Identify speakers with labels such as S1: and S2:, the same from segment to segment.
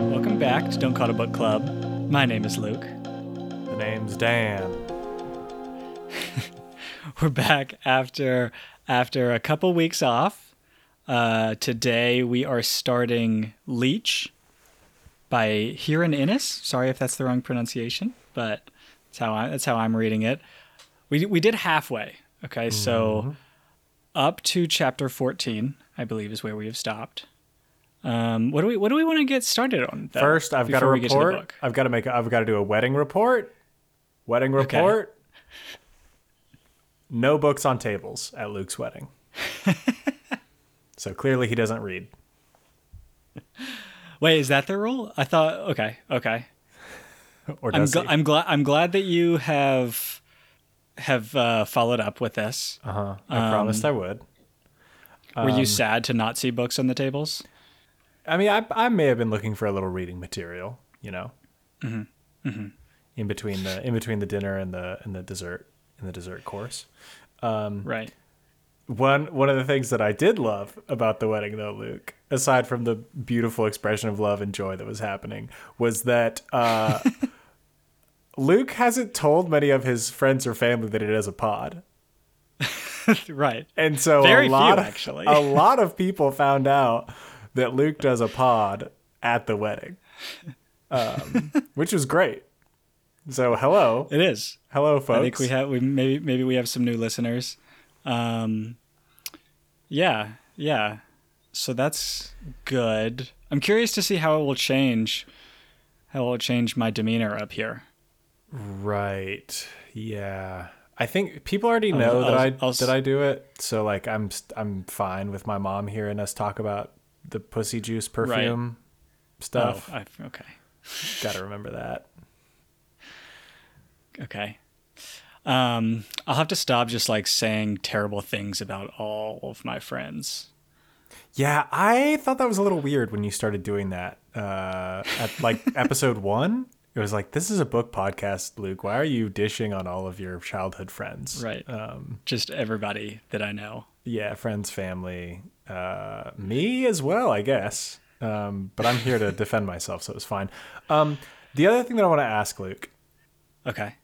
S1: Welcome back to Don't Call It a Book Club. My name is Luke.
S2: The name's Dan.
S1: We're back after after a couple weeks off. Uh, today we are starting Leech by Hiron Ennes. Sorry if that's the wrong pronunciation, but that's how I that's how I'm reading it. We we did halfway. Okay, so up to chapter 14, I believe is where we have stopped. Um, what do we what do we want to get started on? though,
S2: First, I've got to
S1: to
S2: report.
S1: book?
S2: I've got to make. A, I've got to do a wedding report. Wedding
S1: Okay.
S2: report. No books on tables at Luke's wedding. so clearly he doesn't read.
S1: Wait, is that the rule? I thought okay, okay.
S2: Or
S1: I'm
S2: does
S1: gl-
S2: he?
S1: I'm glad I'm glad that you have have uh, followed up with this.
S2: uh-huh. I
S1: Um,
S2: promised I would.
S1: Were
S2: Um,
S1: you sad to not see books on the tables?
S2: I mean, I, I may have been looking for a little reading material, you know,
S1: Mm-hmm.
S2: in between the in between the dinner and the and the dessert in the dessert course.
S1: Right.
S2: One one of the things that I did love about the wedding, though, Luke, aside from the beautiful expression of love and joy that was happening, was that uh, Luke hasn't told many of his friends or family that he does a pod,
S1: right.
S2: and so
S1: Very
S2: a
S1: few,
S2: of,
S1: actually.
S2: a lot of people found out that Luke does a pod at the wedding, um, which was great. So hello,
S1: It is.
S2: hello, folks.
S1: I think we have we maybe maybe we have some new listeners. Um yeah, yeah. So that's good. I'm curious to see how it will change how it will change my demeanor up here.
S2: Right. Yeah. I think people already
S1: I'll-
S2: know that
S1: I'll-
S2: I
S1: I'll-
S2: that I do it, so like I'm I'm fine with my mom hearing us talk about the pussy juice perfume stuff.
S1: Oh, I, okay.
S2: Got to remember that.
S1: Okay. Um, I'll have to stop just like saying terrible things about all of my friends.
S2: Yeah, I thought that was a little weird when you started doing that. Uh, at like episode one, it was like, "This is a book podcast, Luke. Why are you dishing on all of your childhood friends?"
S1: Right.
S2: Um,
S1: Just everybody that I know.
S2: yeah, friends, family, uh, me as well, I guess. Um, but I'm here to defend myself, so it's fine. Um, the other thing that I want to ask, Luke.
S1: Okay.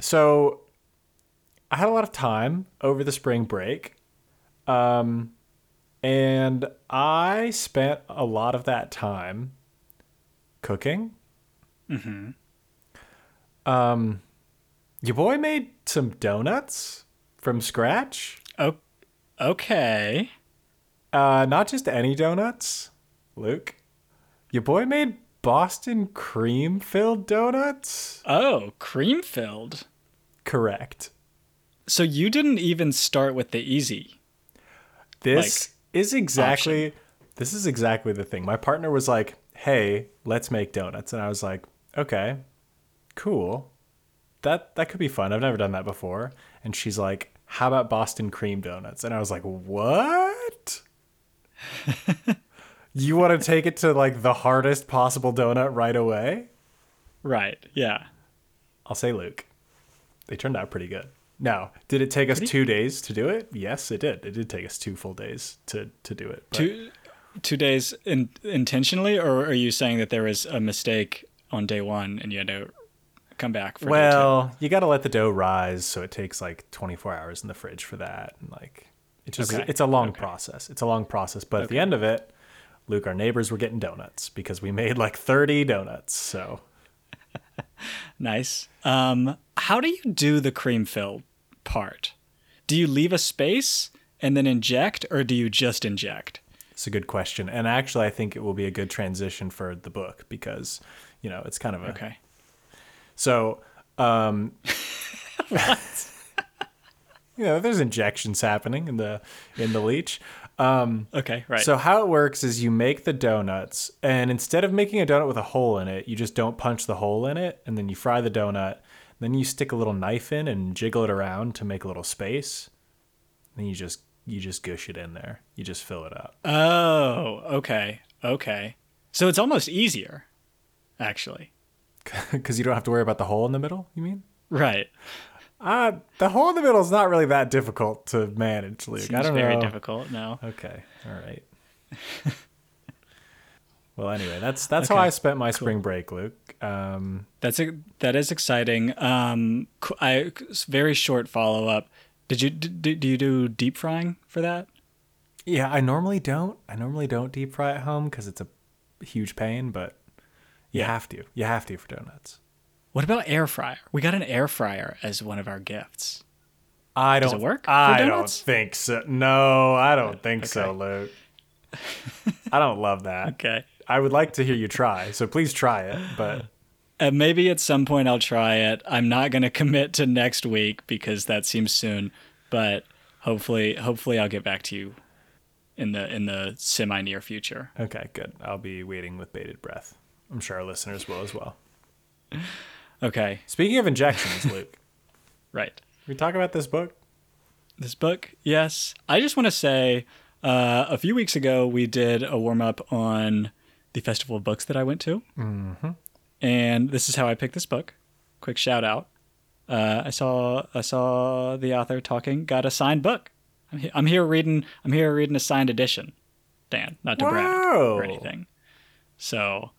S2: So, I had a lot of time over the spring break, um, and I spent a lot of that time cooking. Mm-hmm. Um, your boy made some donuts from scratch.
S1: Oh, okay.
S2: Uh, not just any donuts, Luke. Your boy made Boston cream filled donuts.
S1: Oh, cream filled.
S2: Correct.
S1: So you didn't even start with the easy.
S2: This is exactly this is exactly the thing. My partner was like, "Hey, let's make donuts," and I was like, "Okay, cool. That that could be fun. I've never done that before." And she's like, "How about Boston cream donuts?" And I was like, "What?" you want to take it to like the hardest possible donut right away?
S1: Right. Yeah.
S2: I'll say Luke. They turned out pretty good. Now, did it take us two days to do it? Yes, it did. It did take us two full days to to do it. but-
S1: Two two days in, intentionally, or are you saying that there was a mistake on day one and you had to come back for
S2: well, you got to let the dough rise, so it takes like 24 hours in the fridge for that, and like it's just
S1: Okay.
S2: it's a long
S1: Okay.
S2: process. It's a long process, but at the end of it, Luke, our neighbors were getting donuts because we made like 30 donuts. So?
S1: Nice. Um, how do you do the cream filled part? Do you leave a space and then inject, or do you just inject?
S2: it's a good question, and actually, I think it will be a good transition for the book because you know it's kind of a
S1: Okay.
S2: So, um, you know, there's injections happening in the in the leech.
S1: Okay. Right.
S2: So how it works is you make the donuts, and instead of making a donut with a hole in it, you just don't punch the hole in it, and then you fry the donut. Then you stick a little knife in and jiggle it around to make a little space. Then you just you just gush it in there. You just fill it up.
S1: oh. Okay. Okay. So it's almost easier, actually.
S2: Because you don't have to worry about the hole in the middle. You mean?
S1: Right.
S2: Uh, the hole in the middle is not really that difficult to manage, Luke. I don't
S1: very
S2: know.
S1: difficult. No.
S2: Okay. All right. Well, anyway, that's that's
S1: Okay,
S2: how I spent my spring break, Luke. Um,
S1: That's a, that is exciting. Um, I very short follow up. Did you do, do you do deep frying for that?
S2: yeah, I normally don't. I normally don't deep fry at home because it's a huge pain, but you
S1: Yeah.
S2: have to. You have to for donuts.
S1: What about air fryer? We got an air fryer as one of our gifts.
S2: I don't
S1: it work
S2: I don't think so. No, I don't think so, Luke. I don't love that.
S1: Okay.
S2: I would like to hear you try, so please try it. But
S1: And maybe at some point I'll try it. I'm not going to commit to next week because that seems soon, but hopefully hopefully I'll get back to you in the in the semi near future.
S2: okay, good. I'll be waiting with bated breath. I'm sure our listeners will as well.
S1: Okay.
S2: Speaking of injections, Luke,
S1: Right.
S2: we talk about this book.
S1: This book, yes. I just want to say uh, a few weeks ago we did a warm up on the festival of books that I went to, mm-hmm. and this is how I picked this book. Quick shout out. Uh, I saw I saw the author talking. Got a signed book. I'm, he- I'm here reading. I'm here reading a signed edition. Dan, not to brag or anything. So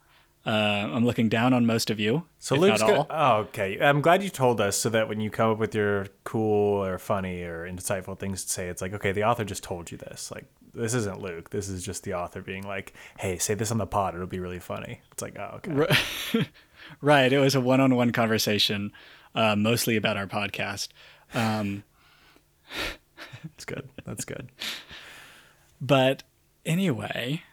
S1: uh, I'm looking down on most of you.
S2: So Luke's gonna, oh, okay. I'm glad you told us so that when you come up with your cool or funny or insightful things to say, it's like, okay, the author just told you this. Like, this isn't Luke. This is just the author being like, hey, say this on the pod. It'll be really funny. It's like, oh, okay.
S1: Right. It was a one on one conversation, uh, mostly about our podcast. Um,
S2: That's good. That's good.
S1: but anyway,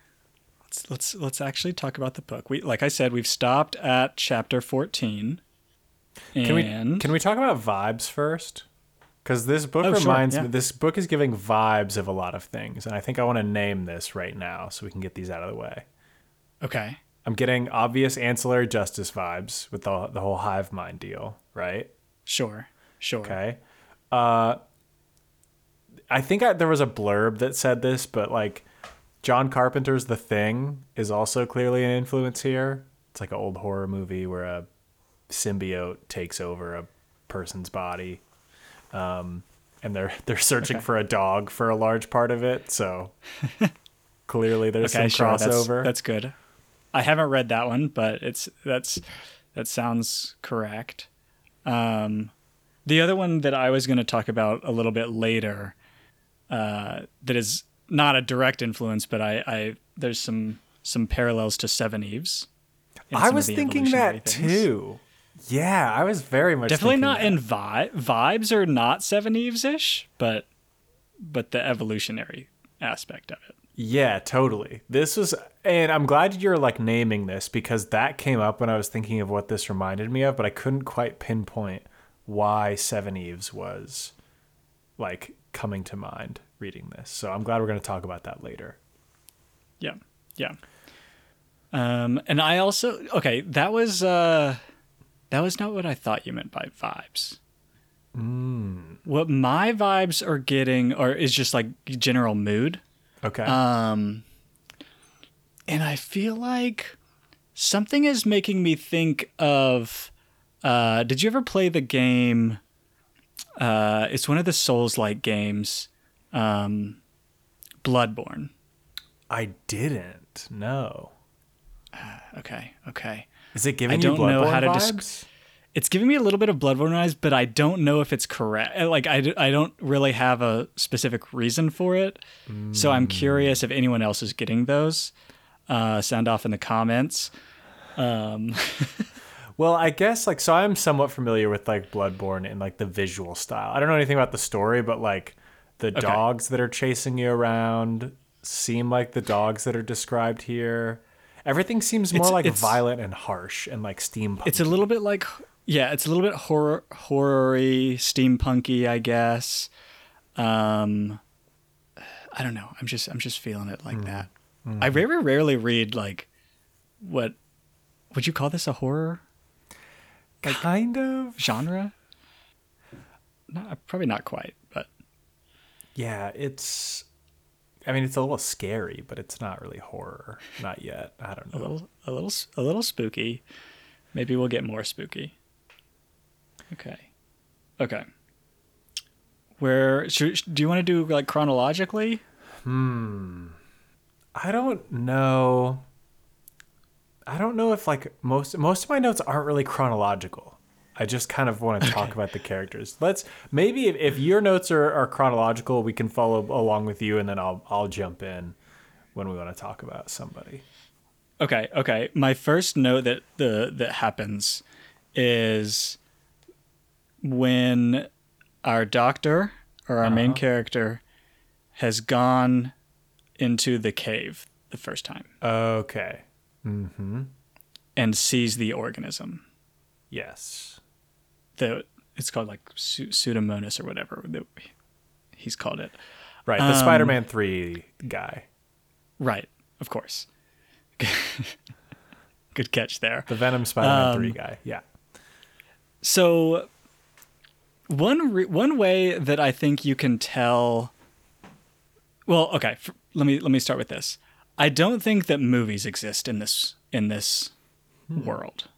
S1: let's let's let's actually talk about the book. We like I said, we've stopped at chapter fourteen.
S2: Can we can we talk about vibes first? Because this book
S1: Oh, sure,
S2: reminds
S1: yeah.
S2: me. This book is giving vibes of a lot of things, and I think I want to name this right now so we can get these out of the way.
S1: okay.
S2: I'm getting obvious ancillary justice vibes with the the whole hive mind deal, right?
S1: Sure. Sure.
S2: Okay. Uh, I think I, there was a blurb that said this, but like John Carpenter's The Thing is also clearly an influence here. It's like an old horror movie where a symbiote takes over a person's body, um, and they're they're searching
S1: Okay.
S2: for a dog for a large part of it. So clearly, there's
S1: Okay,
S2: some
S1: sure. That's,
S2: crossover.
S1: that's good. I haven't read that one, but it's that's that sounds correct. Um, the other one that I was going to talk about a little bit later, uh, that is not a direct influence, but I, I there's some some parallels to Seveneves.
S2: I was thinking that
S1: things.
S2: too. Yeah, I was very much
S1: Definitely not
S2: that.
S1: in vi- vibes are not Seveneves ish, but but the evolutionary aspect of it.
S2: Yeah, totally. This was, and I'm glad you're like naming this because that came up when I was thinking of what this reminded me of, but I couldn't quite pinpoint why Seveneves was like coming to mind reading this. So I'm glad we're going to talk about that later.
S1: Yeah. Yeah. Um, and I also okay, that was uh that was not what I thought you meant by vibes. What my vibes are getting or is just like general mood.
S2: Okay.
S1: Um and I feel like something is making me think of uh did you ever play the game uh it's one of the Souls like games um Bloodborne.
S2: I didn't. No.
S1: Okay, okay.
S2: Is it giving
S1: I don't
S2: you
S1: know
S2: Bloodborne
S1: how to
S2: vibes?
S1: desc- it's giving me a little bit of Bloodborne vibes, but I don't know if it's correct. Uh, Like I don't really have a specific reason for it, so I'm curious if anyone else is getting those. Uh, sound off in the comments. Um,
S2: Well, I guess like so I'm somewhat familiar with like Bloodborne and like the visual style. I don't know anything about the story, but like the dogs that are chasing you around seem like the dogs that are described here. Everything seems more
S1: It's-
S2: like
S1: it's-
S2: violent and harsh and like steampunk.
S1: it's a little bit like yeah, it's a little bit horror horror-y, steampunky, I guess. Um, I don't know. I'm just I'm just feeling it like that. I very rarely read like what would you call this a horror
S2: kind of
S1: genre? Not, probably not quite,
S2: yeah, it's I mean it's a little scary, but it's not really horror. Not yet. I don't know.
S1: a little, a little, a little spooky. Maybe we'll get more spooky. Okay, okay. Where should, do you want to do like chronologically? Hmm.
S2: I don't know. I don't know if like most most of my notes aren't really chronological. I just kind of want to talk
S1: Okay.
S2: about the characters. Let's maybe if, if your notes are, are chronological, we can follow along with you, and then I'll I'll jump in when we want to talk about somebody.
S1: Okay, okay. My first note that the that happens is when our doctor or our main
S2: Uh-huh.
S1: character has gone into the cave the first time
S2: Okay. Mm-hmm.
S1: and sees the organism.
S2: Yes.
S1: The it's called like Pseudomonas or whatever that he's called it.
S2: Right. The
S1: Um,
S2: Spider-Man three guy.
S1: Right, of course. Good catch there.
S2: The Venom Spider-Man
S1: Um,
S2: three guy. Yeah.
S1: So one re- one way that I think you can tell well, okay, f- let me let me start with this. I don't think that movies exist in this in this world.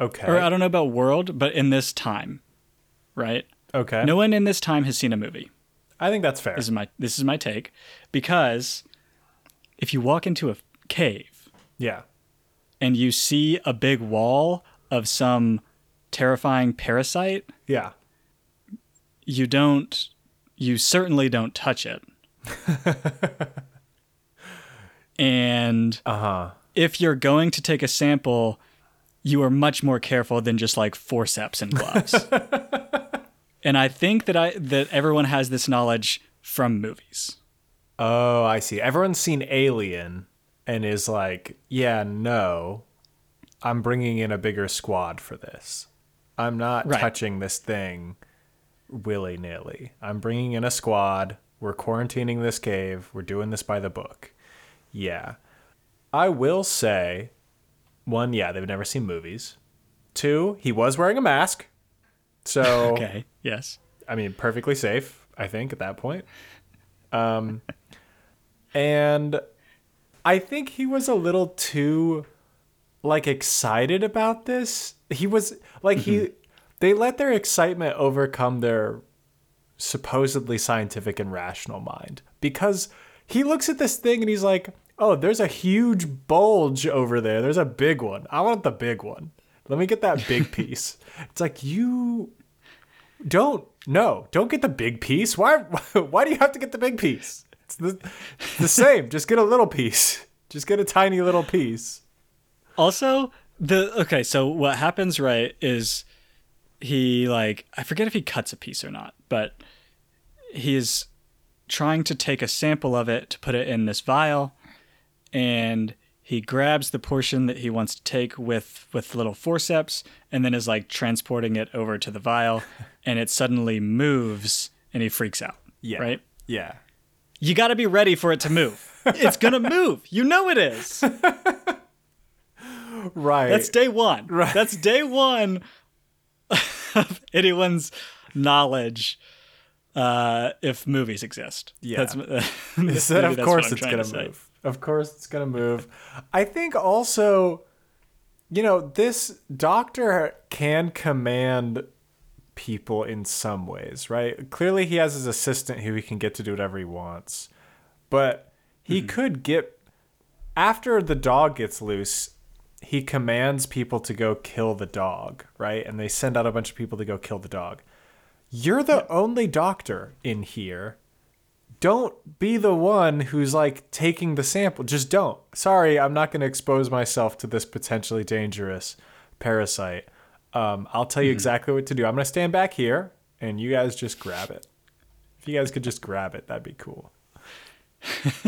S2: Okay.
S1: Or I don't know about world, but in this time. Right?
S2: okay.
S1: No one in this time has seen a movie.
S2: I think that's fair.
S1: This is my this is my take because if you walk into a cave
S2: yeah.
S1: and you see a big wall of some terrifying parasite,
S2: Yeah.
S1: you don't you certainly don't touch it. and
S2: Uh huh.
S1: if you're going to take a sample, you are much more careful than just like forceps and gloves. and I think that I that everyone has this knowledge from movies.
S2: Oh, I see. Everyone's seen Alien and is like, yeah, no, I'm bringing in a bigger squad for this. I'm not
S1: Right.
S2: touching this thing willy nilly. I'm bringing in a squad. We're quarantining this cave. We're doing this by the book. Yeah. I will say, one, yeah, they've never seen movies. Two, he was wearing a mask. So
S1: Okay. Yes.
S2: I mean, perfectly safe, I think, at that point. Um, and I think he was a little too, like, excited about this. He was, like, he, they let their excitement overcome their supposedly scientific and rational mind because he looks at this thing and he's like, oh, there's a huge bulge over there. There's a big one. I want the big one. Let me get that big piece. It's like, you don't no don't get the big piece why why do you have to get the big piece it's the, the same just get a little piece just get a tiny little piece
S1: Also, the okay, so what happens right is he like I forget if he cuts a piece or not, but he's trying to take a sample of it to put it in this vial and he grabs the portion that he wants to take with with little forceps and then is like transporting it over to the vial and it suddenly moves and he freaks out.
S2: yeah
S1: Right?
S2: yeah
S1: You got to be ready for it to move. It's going to move. You know it is.
S2: right
S1: That's day one. Right. That's day one of anyone's knowledge uh, if movies exist.
S2: Yeah.
S1: That's,
S2: Is that of course it's gonna
S1: to
S2: move of course it's gonna move. I think also you know this doctor can command people in some ways right? Clearly he has his assistant who he can get to do whatever he wants but he mm-hmm. could get after the dog gets loose he commands people to go kill the dog right? And they send out a bunch of people to go kill the dog. You're the only doctor in here don't be the one who's like taking the sample. Just don't. Sorry, I'm not going to expose myself to this potentially dangerous parasite. Um, I'll tell you exactly what to do. I'm going to stand back here and you guys just grab it. If you guys could just grab it, that'd be cool.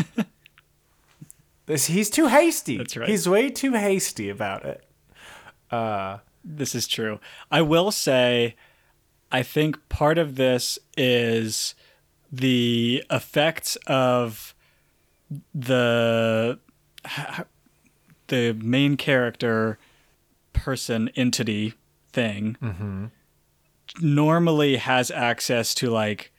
S2: this he's too hasty.
S1: That's right.
S2: He's way too hasty about it.
S1: This is true. I will say, I think part of this is the effects of the the main character person entity thing mm-hmm. normally has access to like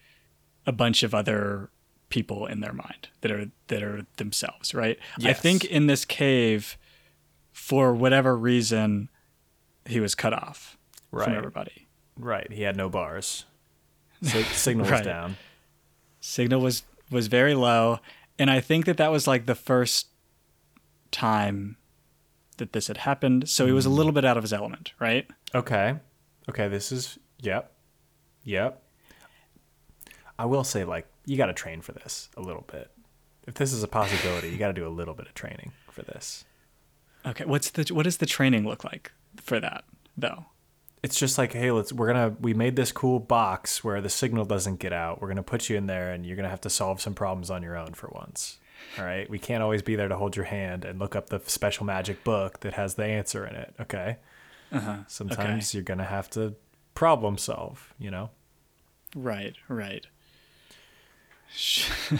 S1: a bunch of other people in their mind that are that are themselves right i think in this cave for whatever reason he was cut off
S2: Right.
S1: from everybody
S2: Right. He had no bars. Si- signal was
S1: Right.
S2: down.
S1: Signal was was very low and i think that that was like the first time that this had happened. So he was a hmm. little bit out of his element, right?
S2: Okay. Okay, this is yep. Yep. I will say like you got to train for this a little bit. If this is a possibility, you got to do a little bit of training for this.
S1: Okay, what's the what does the training look like for that though?
S2: It's just like, hey, let's we're to we made this cool box where the signal doesn't get out. We're going to put you in there and you're going to have to solve some problems on your own for once. All right? We can't always be there to hold your hand and look up the special magic book that has the answer in it, okay?
S1: Uh-huh.
S2: Sometimes
S1: Okay.
S2: you're going to have to problem solve, you know?
S1: Right, right.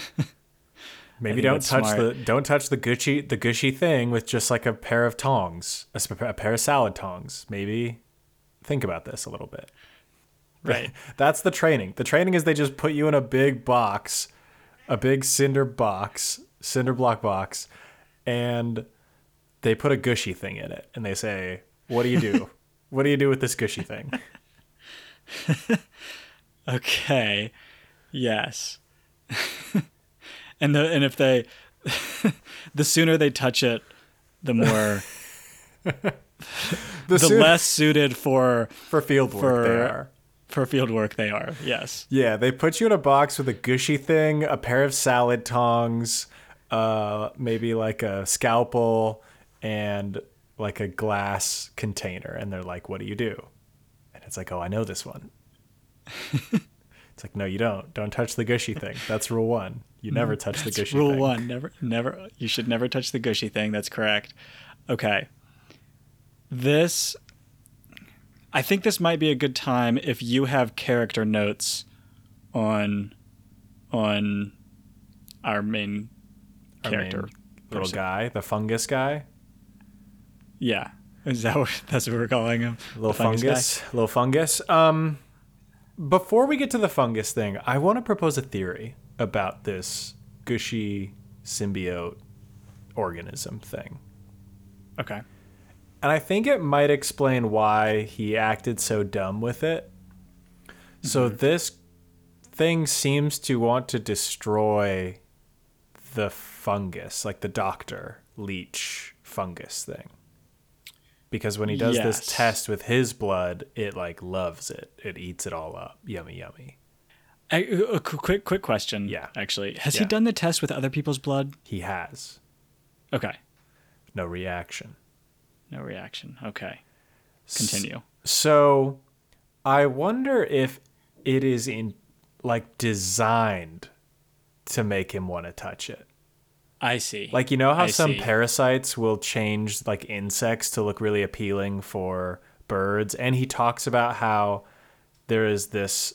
S2: Maybe don't touch
S1: smart.
S2: the don't touch the gushy the gushy thing with just like a pair of tongs, a, a pair of salad tongs. Maybe think about this a little bit.
S1: Right.
S2: That's the training. The training is they just put you in a big box, a big cinder box, cinder block box, and they put a gushy thing in it, and they say, "What do you do? what do you do with this gushy thing?"
S1: Okay. Yes. and the and if they the sooner they touch it, the more
S2: The,
S1: the
S2: soon-
S1: less suited for
S2: for field work
S1: for-
S2: they are.
S1: for field work they are. Yes.
S2: Yeah, they put you in a box with a gushy thing, a pair of salad tongs, uh, maybe like a scalpel, and like a glass container. And they're like, "What do you do?" And it's like, "Oh, I know this one." it's like, "No, you don't. Don't touch the gushy thing. That's rule one. You never touch the gushy thing.
S1: Rule
S2: thing."
S1: one: never, never. You should never touch the gushy thing. That's correct. Okay. This, I think this might be a good time if you have character notes on, on our main
S2: Our
S1: character.
S2: main little
S1: person.
S2: guy, the fungus guy,
S1: Yeah, is that what that's what we're calling him?
S2: little
S1: fungus
S2: fungus, little fungus. Um, before we get to the fungus thing, I want to propose a theory about this gushy symbiote organism thing.
S1: Okay.
S2: And I think it might explain why he acted so dumb with it. So mm-hmm. this thing seems to want to destroy the fungus, like the doctor leech fungus thing. Because when he does
S1: Yes.
S2: this test with his blood, it like loves it. It eats it all up. Yummy, yummy.
S1: A, a quick, quick question.
S2: Yeah.
S1: Actually, has
S2: Yeah.
S1: he done the test with other people's blood?
S2: He has
S1: Okay.
S2: no reaction.
S1: No reaction. Okay. Continue.
S2: So I wonder if it is in like designed to make him want to touch it.
S1: I see.
S2: Like you know how
S1: I
S2: some
S1: see.
S2: parasites will change like insects to look really appealing for birds and he talks about how there is this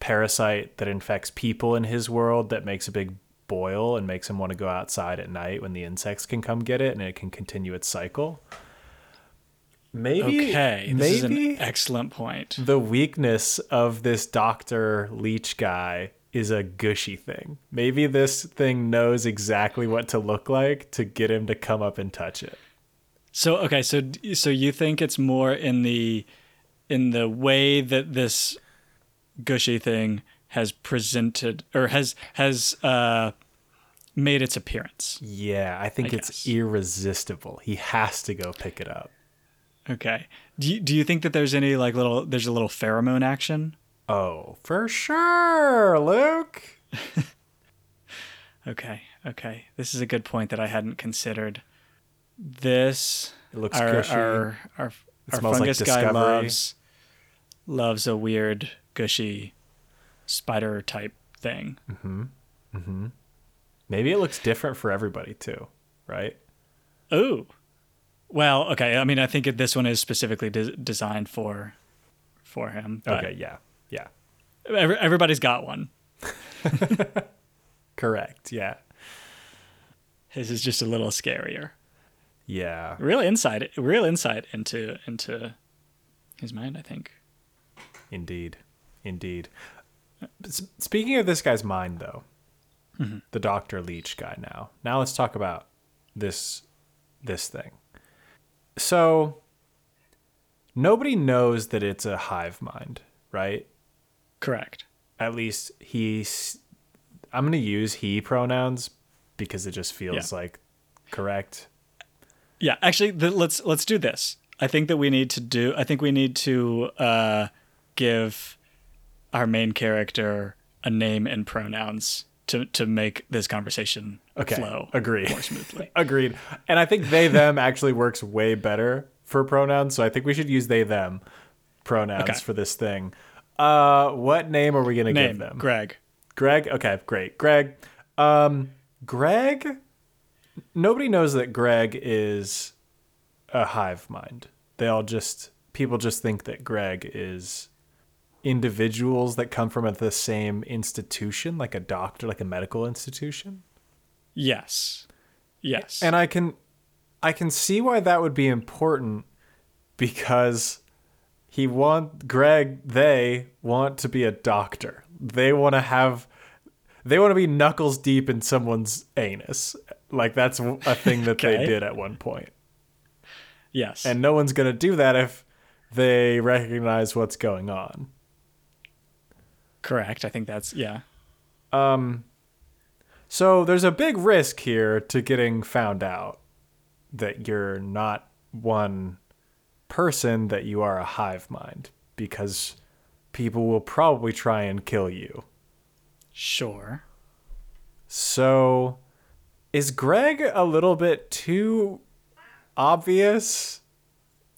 S2: parasite that infects people in his world that makes a big boil and makes him want to go outside at night when the insects can come get it and it can continue its cycle. Maybe
S1: okay. This
S2: maybe
S1: is an excellent point.
S2: the weakness of this Dr. Leech guy is a gushy thing. Maybe this thing knows exactly what to look like to get him to come up and touch it.
S1: So okay, so so you think it's more in the in the way that this gushy thing has presented or has has uh made its appearance.
S2: Yeah, I think
S1: I
S2: it's
S1: guess.
S2: irresistible. He has to go pick it up.
S1: Okay. Do you, do you think that there's any like little there's a little pheromone action?
S2: Oh, for sure, Luke.
S1: Okay. Okay. This is a good point that I hadn't considered. This
S2: It looks
S1: our
S2: gushy.
S1: our our, our
S2: smells like
S1: fungus guy loves loves a weird gushy spider type thing. Mhm. Mhm.
S2: Maybe it looks different for everybody too, right?
S1: Ooh. Well, okay. I mean, I think this one is specifically de- designed for for him.
S2: Okay, yeah. Yeah.
S1: every- everybody's got one.
S2: Correct. Yeah.
S1: His is just a little scarier.
S2: Yeah.
S1: Real insight, real insight into into his mind. I think.
S2: Indeed. Indeed. Speaking of this guy's mind, though, mm-hmm. the Dr. Leech guy now. Now let's talk about this this thing. So nobody knows that it's a hive mind, right?
S1: Correct.
S2: At least he's I'm going to use he pronouns because it just feels
S1: Yeah.
S2: like correct.
S1: Yeah, actually, the, let's let's do this. I think that we need to do. I think we need to uh, give our main character a name and pronouns to to make this conversation
S2: Okay.
S1: flow
S2: Agreed.
S1: more smoothly.
S2: Agreed. And I think they them actually works way better for pronouns, so I think we should use they them pronouns
S1: Okay.
S2: for this thing. Uh what name are we going to give
S1: name
S2: them?
S1: Greg.
S2: Greg? Okay, great. Greg. Um Greg Nobody knows that Greg is a hive mind. They all just people just think that Greg is individuals that come from the same institution, like a doctor, like a medical institution.
S1: Yes. Yes.
S2: And I can I can see why that would be important because he want Greg they want to be a doctor. They want to have they want to be knuckles deep in someone's anus. Like that's a thing that they did at one point.
S1: yes.
S2: And no one's going to do that if they recognize what's going on.
S1: Correct. I think that's yeah.
S2: Um, so there's a big risk here to getting found out that you're not one person, that you are a hive mind, because people will probably try and kill you.
S1: Sure.
S2: So is Greg a little bit too obvious?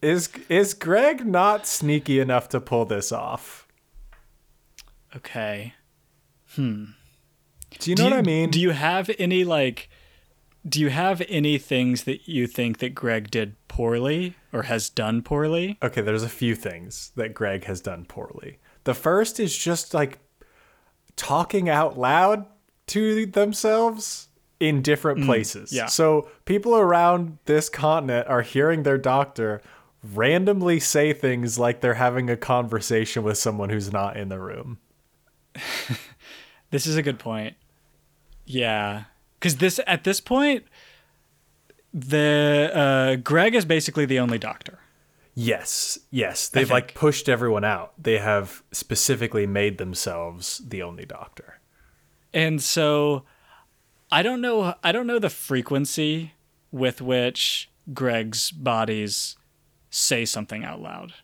S2: Is is Greg not sneaky enough to pull this off?
S1: Okay. Hmm.
S2: Do you know
S1: do
S2: what I mean?
S1: Do you have any like do you have any things that you think that Greg did poorly or has done poorly?
S2: Okay, there's a few things that Greg has done poorly. The first is just like talking out loud to themselves in different places.
S1: yeah.
S2: So people around this continent are hearing their doctor randomly say things like they're having a conversation with someone who's not in the room.
S1: This is a good point. Yeah, because this at this point, the uh, Greg is basically the only doctor.
S2: Yes, yes. They've like pushed everyone out. They have specifically made themselves the only doctor.
S1: And so I don't know I don't know the frequency with which Greg's bodies say something out loud.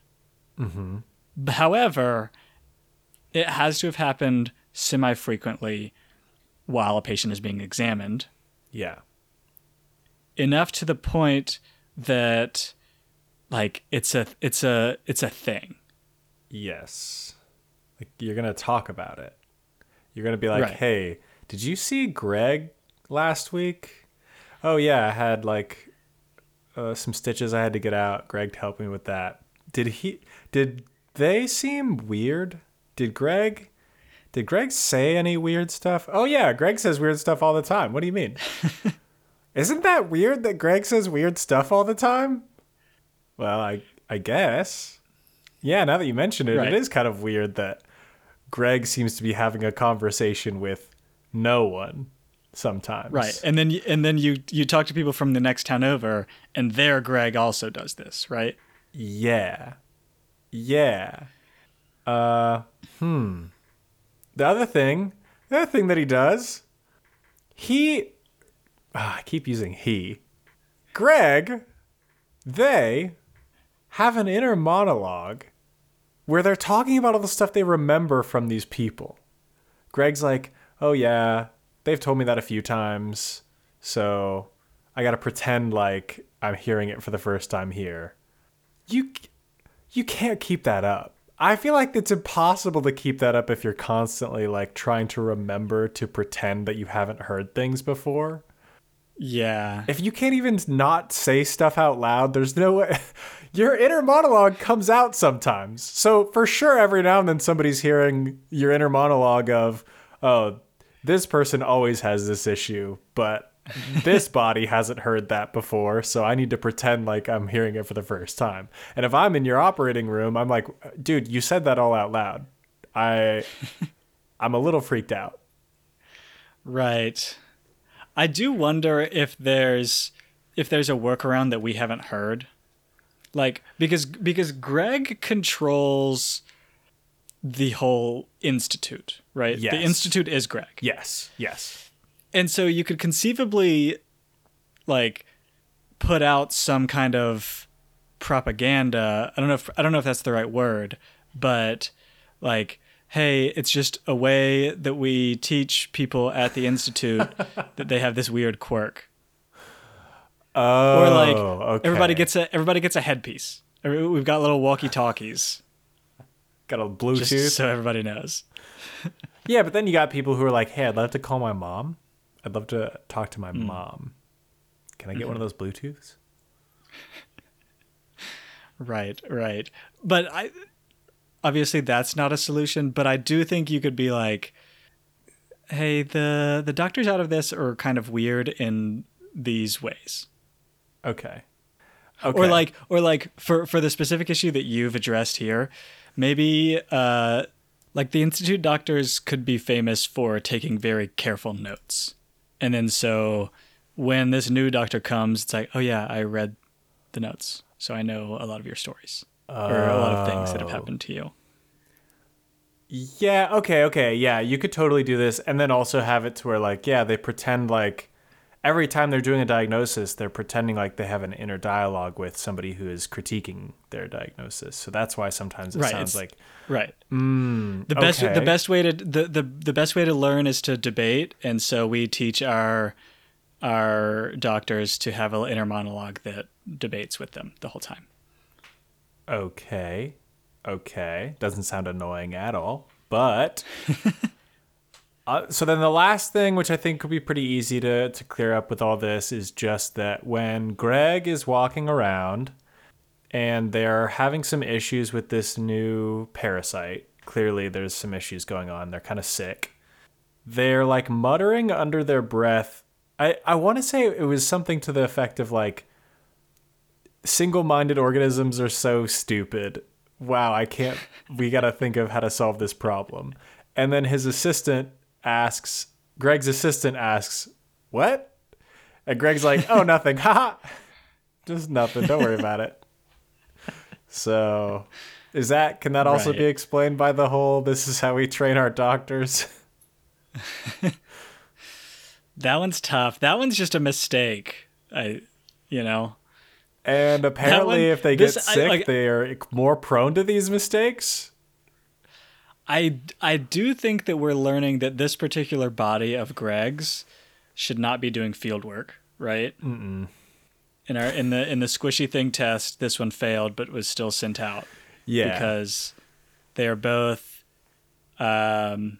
S1: Mm-hmm. However, it has to have happened semi frequently while a patient is being examined,
S2: Yeah.
S1: enough to the point that like it's a it's a it's a thing.
S2: Yes. Like you're gonna talk about it. You're gonna be like,
S1: Right.
S2: "Hey, did you see Greg last week? Oh yeah, I had like uh, some stitches I had to get out. Greg helped me with that. Did he? Did they seem weird? Did Greg? Did Greg say any weird stuff? Oh yeah, Greg says weird stuff all the time. What do you mean? Isn't that weird that Greg says weird stuff all the time? Well, I I guess. Yeah, now that you mention it,
S1: Right.
S2: it is kind of weird that Greg seems to be having a conversation with no one sometimes.
S1: Right. And then and then you you talk to people from the next town over and there Greg also does this, right?
S2: Yeah. Yeah. Uh hmm. The other thing, the other thing that he does, he ah, I keep using he. Greg, they have an inner monologue where they're talking about all the stuff they remember from these people. Greg's like, "Oh yeah, they've told me that a few times, so I got to pretend like I'm hearing it for the first time here." You you can't keep that up. I feel like it's impossible to keep that up if you're constantly like trying to remember to pretend that you haven't heard things before.
S1: Yeah.
S2: If you can't even not say stuff out loud, there's no way. Your inner monologue comes out sometimes. So for sure, every now and then somebody's hearing your inner monologue of, oh, this person always has this issue, but this body hasn't heard that before, so I need to pretend like I'm hearing it for the first time. And if I'm in your operating room, I'm like, dude, you said that all out loud. I, I'm a little freaked out.
S1: Right. I do wonder if there's if there's a workaround that we haven't heard. Like because because Greg controls the whole institute, right?
S2: Yes.
S1: The institute is Greg.
S2: Yes, yes.
S1: And so you could conceivably like put out some kind of propaganda. I don't know if I don't know if that's the right word, but like hey, it's just a way that we teach people at the institute that they have this weird quirk.
S2: Oh,
S1: or like oh,
S2: okay.
S1: everybody gets a everybody gets a headpiece. We've got little walkie talkies,
S2: got a Bluetooth.
S1: so everybody knows.
S2: Yeah, but then you got people who are like, "Hey, I'd love to call my mom. I'd love to talk to my
S1: Hmm.
S2: mom. Can I get one of
S1: Mm-hmm.
S2: those Bluetooths?"
S1: Right, right. But I obviously that's not a solution, but I do think you could be like hey, the the doctors out of this are kind of weird in these ways.
S2: Okay. Okay.
S1: Or like or like for for the specific issue that you've addressed here, maybe uh like the institute doctors could be famous for taking very careful notes. And then so when this new doctor comes, it's like, "Oh yeah, I read the notes." So I know a lot of your stories or a lot of things that have
S2: Oh.
S1: happened to you.
S2: Yeah, okay, okay. Yeah, you could totally do this and then also have it to where like, yeah, they pretend like every time they're doing a diagnosis, they're pretending like they have an inner dialogue with somebody who is critiquing their diagnosis. So that's why sometimes it
S1: Right,
S2: sounds like
S1: Right.
S2: mm,
S1: The best
S2: okay.
S1: the best way to the, the the best way to learn is to debate, and so we teach our our doctors to have an inner monologue that debates with them the whole time.
S2: Okay. Okay. Doesn't sound annoying at all. But uh, so then the last thing, which I think could be pretty easy to, to clear up with all this, is just that when Greg is walking around and they're having some issues with this new parasite, clearly there's some issues going on. They're kind of sick. They're like muttering under their breath. I, I want to say it was something to the effect of like, single-minded organisms are so stupid. Wow, I can't we got to think of how to solve this problem. And then his assistant asks Greg's assistant asks, "What?" And Greg's like, "Oh, nothing. Haha. Just nothing. Don't worry about it." So, is that can that also
S1: Right.
S2: be explained by the whole this is how we train our doctors?
S1: That one's tough. That one's just a mistake. I, you know.
S2: And apparently
S1: one-
S2: if they get
S1: this- I-
S2: sick,
S1: like-
S2: they are more prone to these mistakes.
S1: I I do think that we're learning that this particular body of Greg's should not be doing field work, right? Mm-mm. In our in the in the squishy thing test, this one failed, but was still sent out
S2: Yeah.
S1: because they are both um,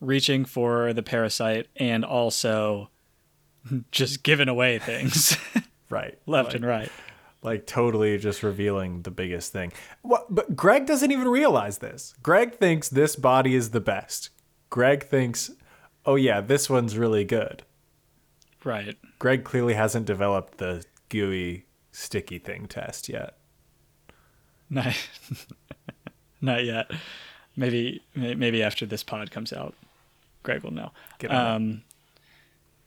S1: reaching for the parasite and also just giving away things
S2: right.
S1: left
S2: Like-
S1: and right.
S2: Like totally just revealing the biggest thing. What, but Greg doesn't even realize this. Greg thinks this body is the best. Greg thinks, oh yeah, this one's really good.
S1: Right.
S2: Greg clearly hasn't developed the gooey, sticky thing test yet.
S1: Not, not yet. Maybe maybe after this pod comes out, Greg will know. Um,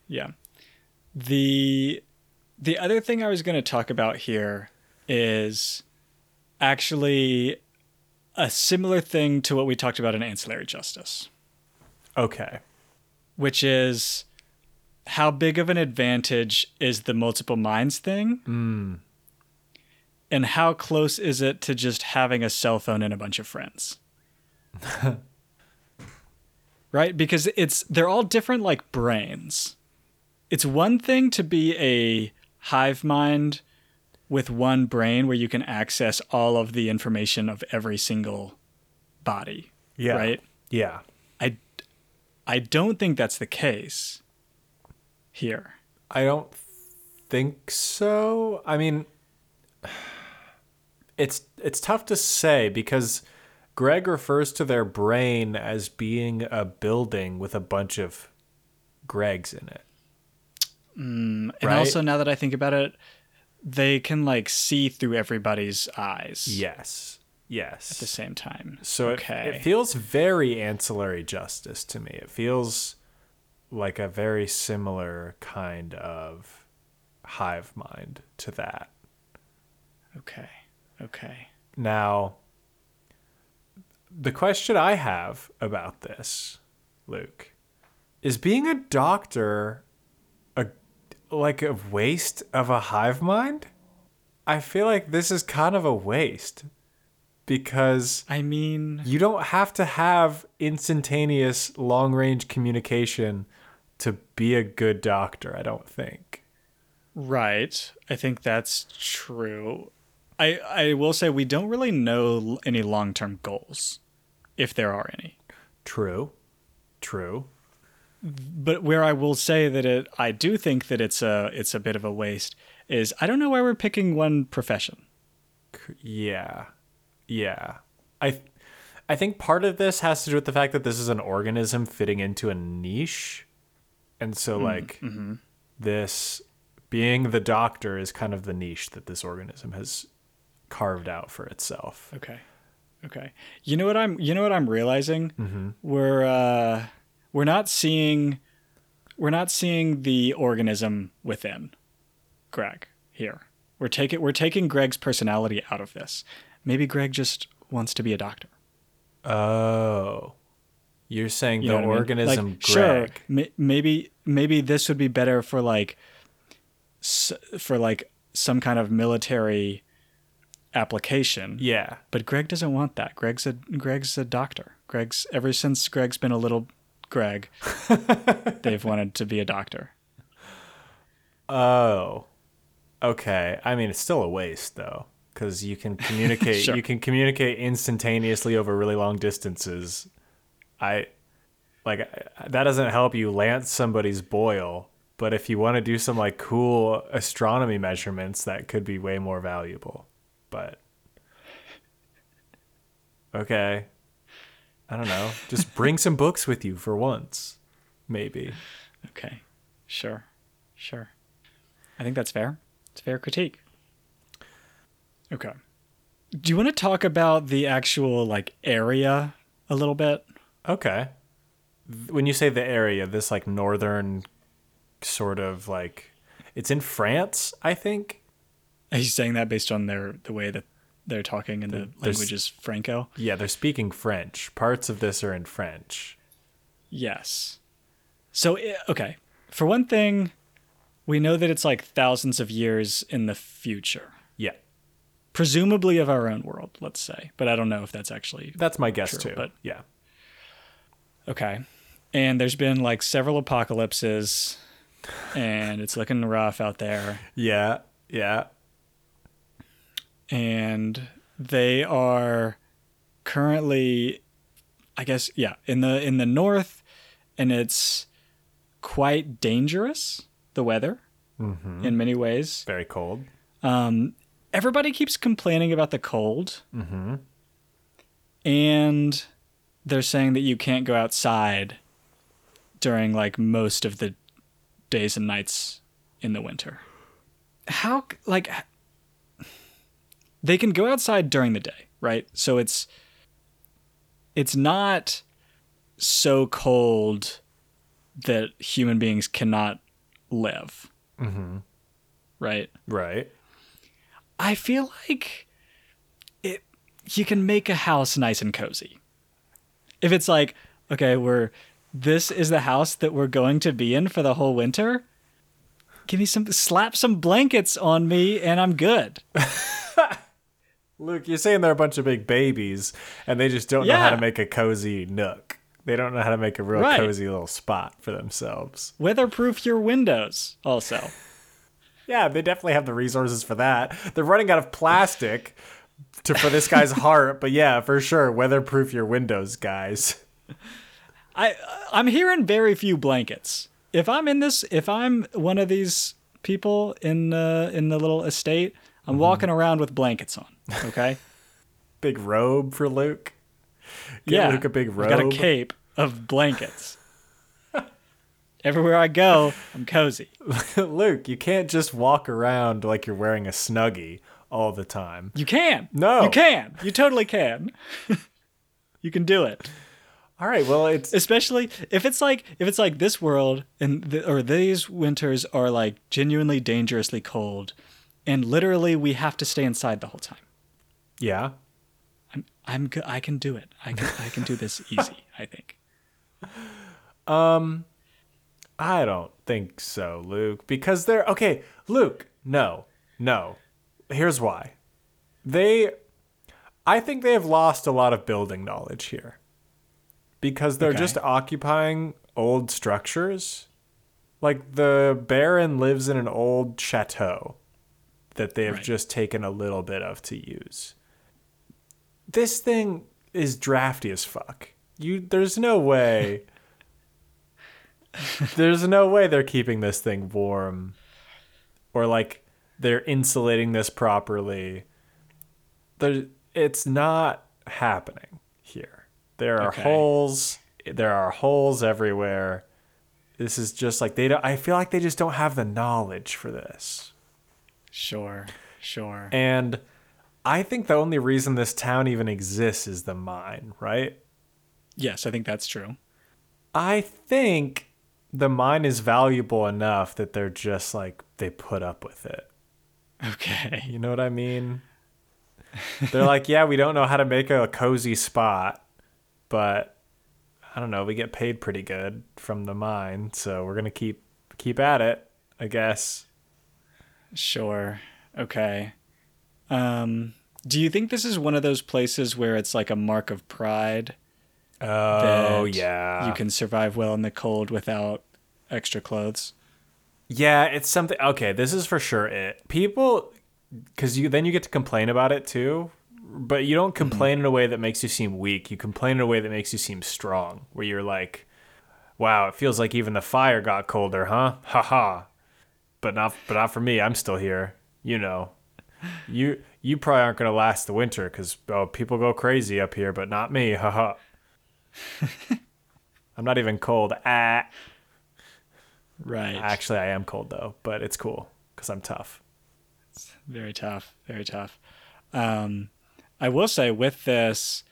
S1: yeah. The the other thing I was going to talk about here is actually a similar thing to what we talked about in ancillary justice,
S2: Okay.
S1: which is how big of an advantage is the multiple minds thing?
S2: Mm.
S1: and how close is it to just having a cell phone and a bunch of friends right because it's they're all different like brains it's one thing to be a hive mind with one brain where you can access all of the information of every single body
S2: Yeah.
S1: right
S2: Yeah.
S1: i i don't think that's the case here
S2: I don't think so. I mean, it's it's tough to say because Greg refers to their brain as being a building with a bunch of Gregs in it.
S1: Mm, and
S2: Right?
S1: also now that i think about it they can like see through everybody's eyes
S2: Yes. Yes.
S1: at the same time.
S2: So it-
S1: okay,
S2: it, feels very ancillary justice to me. It feels like a very similar kind of hive mind to that.
S1: okay, okay.
S2: Now, the question I have about this, Luke, is being a doctor like a waste of a hive mind? I feel like this is kind of a waste because
S1: I mean,
S2: you don't have to have instantaneous long range communication to be a good doctor, I don't think.
S1: right. I think that's true. I I will say we don't really know any long-term goals if there are any.
S2: True. True.
S1: But where I will say that it I do think that it's a it's a bit of a waste is I don't know why we're picking one profession.
S2: Yeah. Yeah. I I think part of this has to do with the fact that this is an organism fitting into a niche. And so hmm. like mm-hmm. this being the doctor is kind of the niche that this organism has carved out for itself.
S1: Okay. Okay. You know what I'm you know what I'm realizing? Mm-hmm. We're uh we're not seeing we're not seeing the organism within Greg here. We're taking we're taking Greg's personality out of this. Maybe Greg just wants to be a doctor.
S2: Oh. You're saying
S1: You
S2: the
S1: what I mean?
S2: organism
S1: Like, sure,
S2: Greg.
S1: maybe maybe this would be better for like s- for like some kind of military application.
S2: Yeah.
S1: But Greg doesn't want that. Greg's a Greg's a doctor. Greg's ever since Greg's been a little Greg, they've wanted to be a doctor.
S2: Oh. Okay. I mean, it's still a waste though, because you can communicate.
S1: Sure.
S2: You can communicate instantaneously over really long distances. I like that doesn't help you lance somebody's boil, but if you want to do some like cool astronomy measurements, that could be way more valuable. But okay, I don't know. Just bring some books with you for once, maybe.
S1: Okay. Sure. Sure. I think that's fair. It's a fair critique. Okay. Do you want to talk about the actual like area a little bit?
S2: Okay. When you say the area, this like northern sort of like it's in France, I think.
S1: Are you saying that based on their the way that they're talking and the language is Franco?
S2: Yeah, they're speaking French. Parts of this are in French.
S1: Yes. So eh, okay, for one thing, we know that it's like thousands of years in the future,
S2: Yeah.
S1: presumably of our own world, let's say. But I don't know if that's actually
S2: That's my guess
S1: True,
S2: too.
S1: but-
S2: yeah.
S1: okay. And there's been like several apocalypses, and it's looking rough out there.
S2: Yeah. Yeah.
S1: And they are currently i guess yeah in the in the north and it's quite dangerous the weather in many ways.
S2: Very cold.
S1: um, everybody keeps complaining about the cold. And they're saying that you can't go outside during like most of the days and nights in the winter. How like they can go outside during the day right so it's it's not so cold that human beings cannot live mm-hmm. right
S2: Right.
S1: I feel like it you can make a house nice and cozy. If it's like, okay, we're this is the house that we're going to be in for the whole winter, give me some slap some blankets on me and I'm good.
S2: Luke, you're saying they're a bunch of big babies and they just don't know how to make a cozy nook. They don't know how to make a real
S1: Right.
S2: cozy little spot for themselves.
S1: Weatherproof your windows also.
S2: Yeah, they definitely have the resources for that. They're running out of plastic to for this guy's heart, but yeah, for sure, weatherproof your windows, guys.
S1: I I'm hearing very few blankets. If I'm in this if I'm one of these people in the in the little estate, I'm mm-hmm. walking around with blankets on, okay?
S2: Big robe for Luke. Get
S1: yeah,
S2: Luke a big robe.
S1: I've got a cape of blankets. Everywhere I go, I'm cozy.
S2: Luke, you can't just walk around like you're wearing a snuggie all the time.
S1: You can.
S2: No.
S1: You can. You totally can. you can do it.
S2: All right, well, it's
S1: Especially if it's like if it's like this world and the, or these winters are like genuinely dangerously cold and literally we have to stay inside the whole time.
S2: yeah.
S1: I'm I'm go- I can do it. I can I can do this easy, I think.
S2: Um I don't think so, Luke. Because they're okay, Luke. No, no. Here's why. They, I think they have lost a lot of building knowledge here. Because they're
S1: Okay.
S2: just occupying old structures. Like the Baron lives in an old chateau that they have
S1: Right.
S2: just taken a little bit of to use. This thing is drafty as fuck. You, there's no way. there's no way they're keeping this thing warm, or like they're insulating this properly. There, it's not happening here. There are
S1: Okay.
S2: holes. There are holes everywhere. This is just like they don't. I feel like they just don't have the knowledge for this.
S1: Sure, sure.
S2: And I think the only reason this town even exists is the mine, right?
S1: yes, I think that's true.
S2: I think the mine is valuable enough that they're just like they put up with it.
S1: Okay.
S2: You know what I mean? They're like, yeah, we don't know how to make a cozy spot, but I don't know, we get paid pretty good from the mine, so we're gonna keep keep at it, I guess.
S1: Sure. Okay. Um, do you think this is one of those places where it's like a mark of pride?
S2: Oh
S1: that
S2: yeah,
S1: You can survive well in the cold without extra clothes.
S2: Yeah, it's something. Okay, this is for sure it. People, because you then you get to complain about it too, but you don't complain in a way that makes you seem weak. You complain in a way that makes you seem strong. Where you're like, "Wow, it feels like even the fire got colder, huh? Ha ha." But not, but not for me. I'm still here. You know, you you probably aren't gonna last the winter because oh, people go crazy up here, but not me. Ha ha. I'm not even cold. Ah.
S1: Right.
S2: Actually, I am cold though, but it's cool because I'm tough.
S1: It's very tough. Very tough. Um, I will say with this,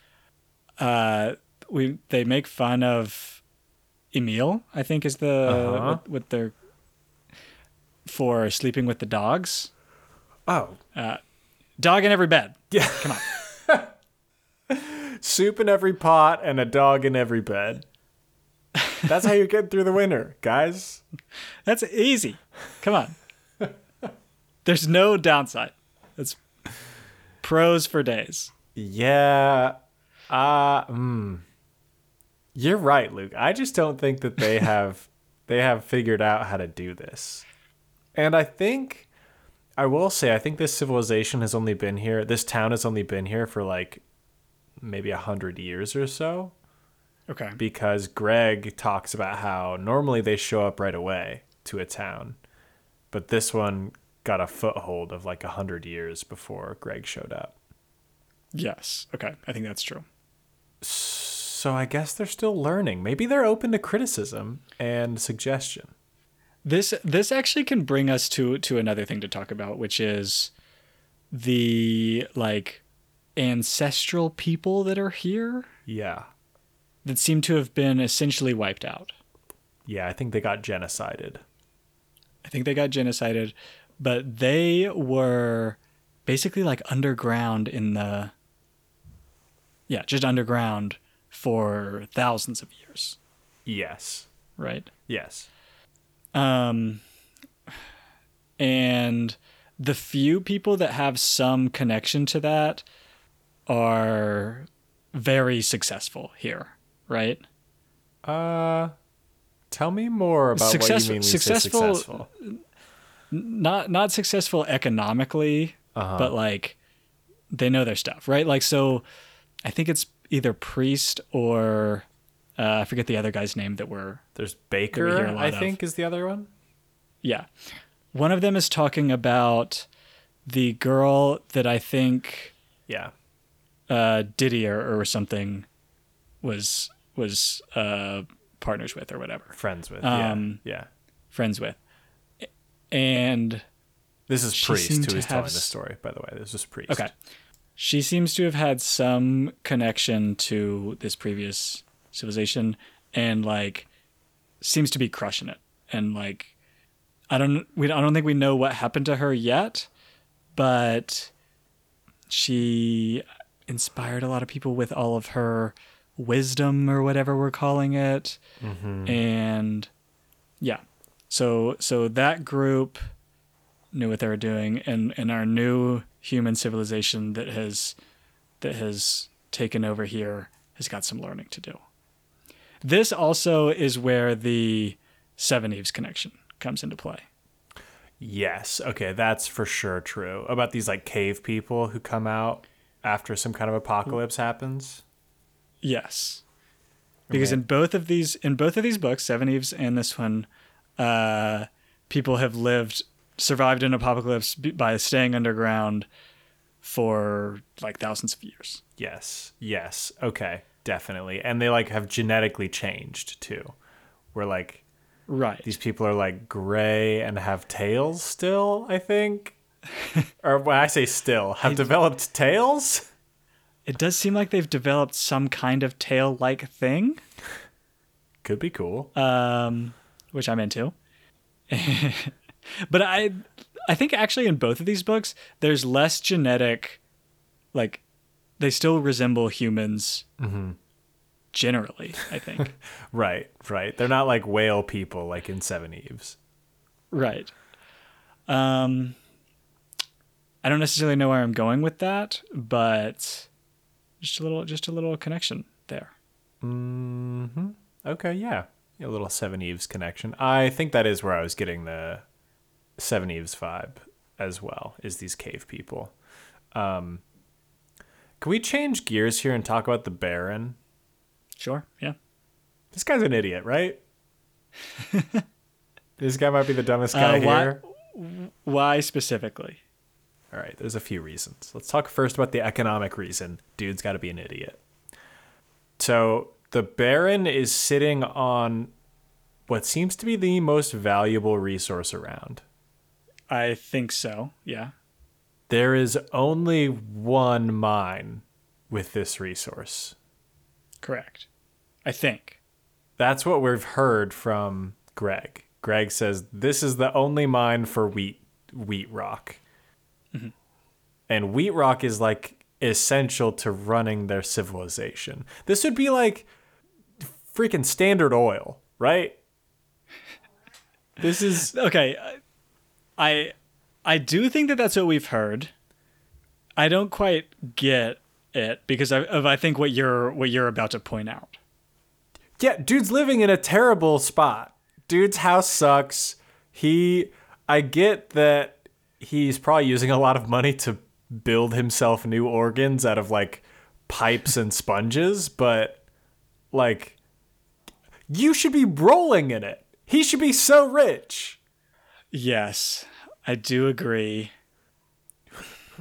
S1: uh, we they make fun of Emil. I think is the
S2: Uh-huh.
S1: what, what they're for sleeping with the dogs.
S2: Oh,
S1: Dog in every bed.
S2: yeah.
S1: Come on.
S2: Soup in every pot and a dog in every bed. That's how you get through the winter, guys.
S1: That's easy. Come on. There's no downside. It's pros for days.
S2: Yeah. Uh, mm. You're right, Luke. I just don't think that they have they have figured out how to do this. And I think I will say I think this civilization has only been here. This town has only been here for like maybe a hundred years or so.
S1: Okay.
S2: because Greg talks about how normally they show up right away to a town, but this one got a foothold of like a hundred years before Greg showed up.
S1: Yes. Okay. I think that's true.
S2: So I guess they're still learning. Maybe they're open to criticism and suggestion.
S1: This this actually can bring us to to another thing to talk about, which is the like ancestral people that are here
S2: Yeah.
S1: that seem to have been essentially wiped out.
S2: Yeah, I think they got genocided.
S1: I think they got genocided, but they were basically like underground in the yeah, just underground for thousands of years,
S2: Yes.
S1: right?
S2: Yes.
S1: Um, and the few people that have some connection to that are very successful here, right?
S2: Uh tell me more about
S1: Success-
S2: what you mean
S1: successful-
S2: successful.
S1: Not not successful economically,
S2: Uh-huh.
S1: but like they know their stuff, right? Like so, I think it's either priest or uh, I forget the other guy's name that we're
S2: There's Baker,
S1: a lot
S2: I
S1: of.
S2: think, is the other one.
S1: Yeah. One of them is talking about the girl that I think
S2: Yeah.
S1: uh, Didier or something was was uh, partners with or whatever,
S2: Friends with.
S1: Um,
S2: yeah. Yeah.
S1: friends with, and
S2: This is Priest
S1: seemed
S2: who
S1: to
S2: is telling
S1: have
S2: the story, by the way. This is Priest.
S1: okay, she seems to have had some connection to this previous civilization, and like seems to be crushing it, and like I don't we I don't think we know what happened to her yet, but she inspired a lot of people with all of her wisdom or whatever we're calling it
S2: Mm-hmm.
S1: and Yeah. So so that group knew what they were doing and and our new human civilization that has that has taken over here has got some learning to do. This also is where the Seveneves connection comes into play.
S2: Yes. Okay, that's for sure true. About these like cave people who come out after some kind of apocalypse happens.
S1: Yes. Because
S2: Okay.
S1: in both of these in both of these books, Seveneves and this one, uh, people have lived survived an apocalypse by staying underground for like thousands of years.
S2: Yes. Yes. Okay. Definitely. And they like have genetically changed too. Where like
S1: Right.
S2: these people are like gray and have tails still, I think. or when I say still, have developed tails?
S1: It does seem like they've developed some kind of tail-like thing,
S2: Could be cool.
S1: um, which I'm into. but I, I think actually in both of these books, there's less genetic, like, they still resemble humans. Generally, I think.
S2: right, right. They're not like whale people like in Seveneves.
S1: right. Um, I don't necessarily know where I'm going with that, but just a little, just a little connection there. Mm-hmm.
S2: Okay, yeah. A little Seveneves connection. I think that is where I was getting the Seveneves vibe as well, is these cave people. Um, can we change gears here and talk about the Baron?
S1: Sure. Yeah.
S2: This guy's an idiot, right? this guy might be the dumbest guy
S1: Uh, why-
S2: here.
S1: Why specifically?
S2: All right, there's a few reasons. Let's talk first about the economic reason. Dude's got to be an idiot. So, the Baron is sitting on what seems to be the most valuable resource around.
S1: I think so. Yeah.
S2: There is only one mine with this resource.
S1: Correct. I think.
S2: That's what we've heard from Greg. Greg says this is the only mine for wheat wheat rock. Mm-hmm. And wheat rock is like essential to running their civilization. This would be like freaking standard oil, right? This is
S1: Okay. I I do think that that's what we've heard. I don't quite get it because of, I think what you're what you're about to point out.
S2: Yeah, dude's living in a terrible spot. Dude's house sucks. He I get that he's probably using a lot of money to build himself new organs out of like pipes and sponges, but like you should be rolling in it. He should be so rich.
S1: Yes, I do agree.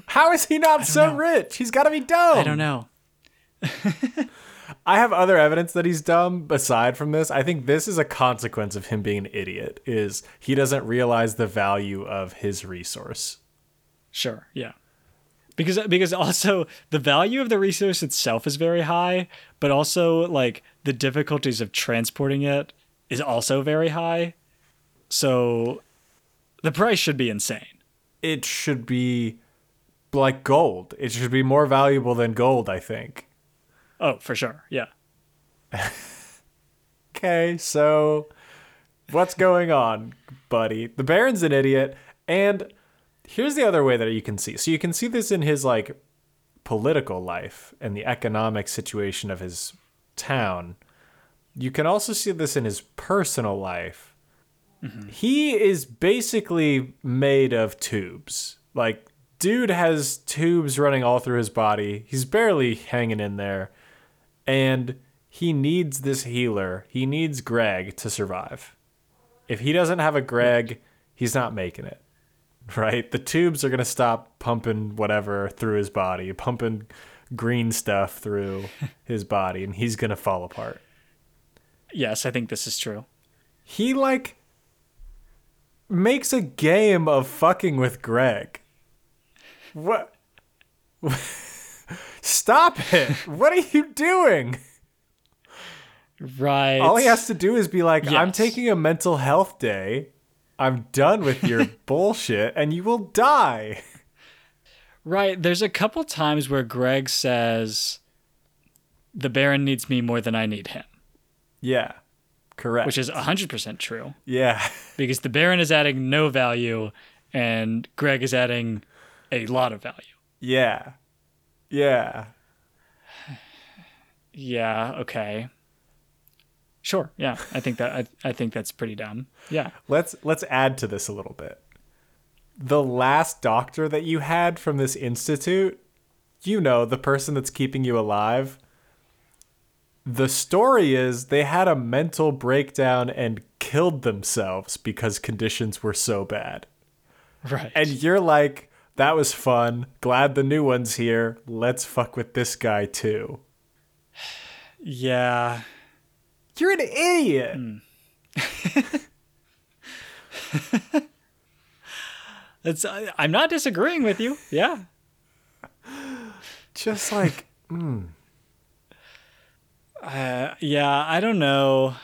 S2: How is he not so
S1: know.
S2: rich? He's got to be dumb.
S1: I don't know.
S2: I have other evidence that he's dumb aside from this. I think this is a consequence of him being an idiot is he doesn't realize the value of his resource.
S1: Sure. Yeah. Because because also the value of the resource itself is very high, but also like the difficulties of transporting it is also very high. So the price should be insane.
S2: It should be like gold. It should be more valuable than gold, I think.
S1: Oh, for sure. Yeah.
S2: Okay, so what's going on, buddy? The Baron's an idiot, and here's the other way that you can see. So you can see this in his like political life and the economic situation of his town. You can also see this in his personal life. Mm-hmm. He is basically made of tubes. Like dude has tubes running all through his body. He's barely hanging in there and he needs this healer. He needs Greg to survive. If he doesn't have a Greg, he's not making it. Right? The tubes are going to stop pumping whatever through his body, pumping green stuff through his body, and he's going to fall apart.
S1: Yes, I think this is true.
S2: He, like, makes a game of fucking with Greg. What? Stop it. What are you doing?
S1: Right.
S2: All he has to do is be like, I'm taking a mental health day. I'm done with your bullshit, and you will die.
S1: Right. There's a couple times where Greg says, "The Baron needs me more than I need him."
S2: Yeah. Correct.
S1: which is 100% true
S2: yeah.
S1: because the Baron is adding no value and Greg is adding a lot of value.
S2: Yeah. Yeah.
S1: Yeah, okay. Sure. Yeah, I think that I, I think that's pretty dumb. Yeah.
S2: Let's let's add to this a little bit. The last doctor that you had from this institute, you know, the person that's keeping you alive. The story is they had a mental breakdown and killed themselves because conditions were so bad.
S1: Right.
S2: And you're like, that was fun. Glad the new one's here. Let's fuck with this guy too.
S1: yeah.
S2: You're an idiot. Hmm.
S1: It's I, I'm not disagreeing with you. Yeah.
S2: Just like, hmm.
S1: Uh, yeah, I don't know.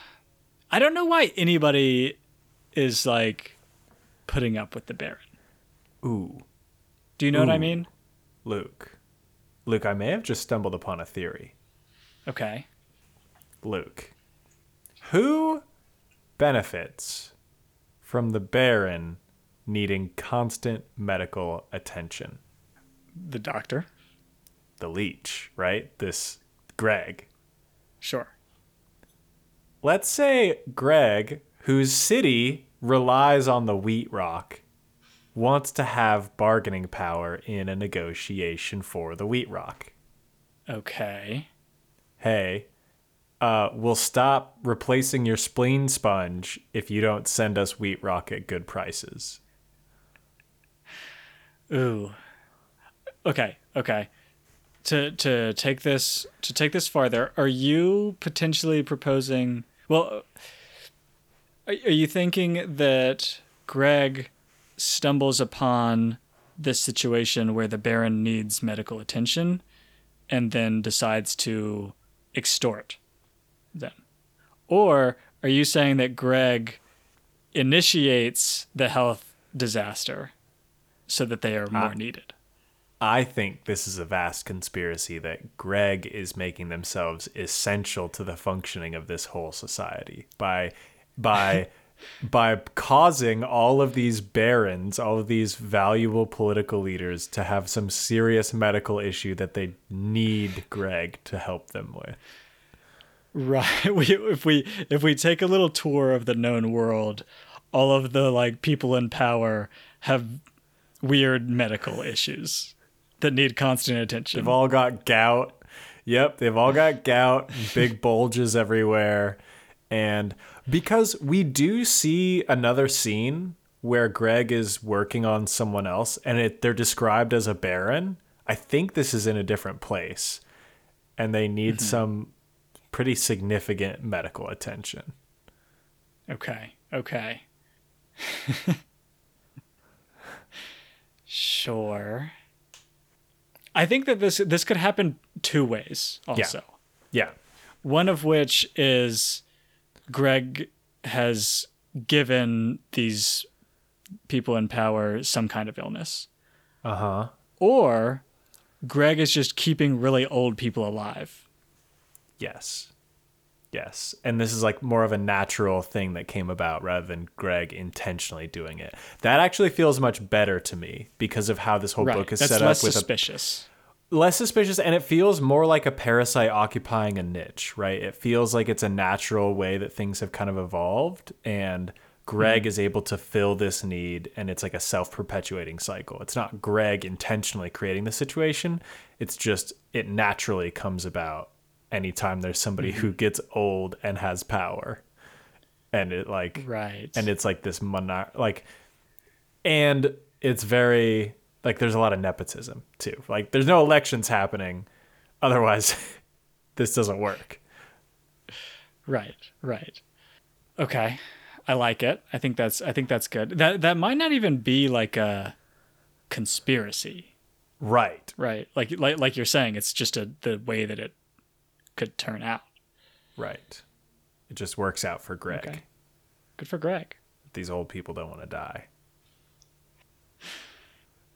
S1: I don't know why anybody is like putting up with the Baron.
S2: ooh,
S1: Do you know what I mean?
S2: Luke. Luke, I may have just stumbled upon a theory.
S1: Okay.
S2: Luke. Who benefits from the Baron needing constant medical attention?
S1: The doctor.
S2: The leech, right? This Greg.
S1: Sure.
S2: Let's say Greg, whose city relies on the wheat rock, wants to have bargaining power in a negotiation for the wheat rock.
S1: Okay.
S2: Hey, uh, we'll stop replacing your spleen sponge if you don't send us wheat rock at good prices.
S1: Ooh. Okay. Okay. To to take this to take this farther, are you potentially proposing? Well, are, are you thinking that Greg stumbles upon this situation where the Baron needs medical attention, and then decides to extort them, or are you saying that Greg initiates the health disaster so that they are more ah. needed?
S2: I think this is a vast conspiracy that Greg is making themselves essential to the functioning of this whole society by by by causing all of these barons, all of these valuable political leaders to have some serious medical issue that they need Greg to help them with.
S1: Right. We if we if we take a little tour of the known world, all of the like people in power have weird medical issues that need constant attention.
S2: They've all got gout. Yep, they've all got gout, big bulges everywhere. And because we do see another scene where Greg is working on someone else and it, they're described as a baron, I think this is in a different place. And they need mm-hmm. some pretty significant medical attention.
S1: Okay. Okay. sure. I think that this this could happen two ways also.
S2: Yeah.
S1: One of which is Greg has given these people in power some kind of illness.
S2: Uh huh.
S1: Or Greg is just keeping really old people alive.
S2: Yes. Yes. And this is like more of a natural thing that came about rather than Greg intentionally doing it. That actually feels much better to me because of how this whole
S1: Right.
S2: book is
S1: That's
S2: set up with Less
S1: suspicious.
S2: a less suspicious and it feels more like a parasite occupying a niche, right? It feels like it's a natural way that things have kind of evolved and Greg mm-hmm. is able to fill this need and it's like a self-perpetuating cycle. It's not Greg intentionally creating the situation. It's just it naturally comes about anytime there's somebody mm-hmm. who gets old and has power. And it like
S1: Right.
S2: and it's like this monar like and it's very like there's a lot of nepotism too like there's no elections happening otherwise this doesn't work
S1: Right, right. Okay. I like it. I think that's I think that's good. That that might not even be like a conspiracy,
S2: right
S1: right? Like like like you're saying it's just a the way that it could turn out.
S2: right it just works out for greg
S1: Okay. Good for Greg.
S2: these old people don't want to die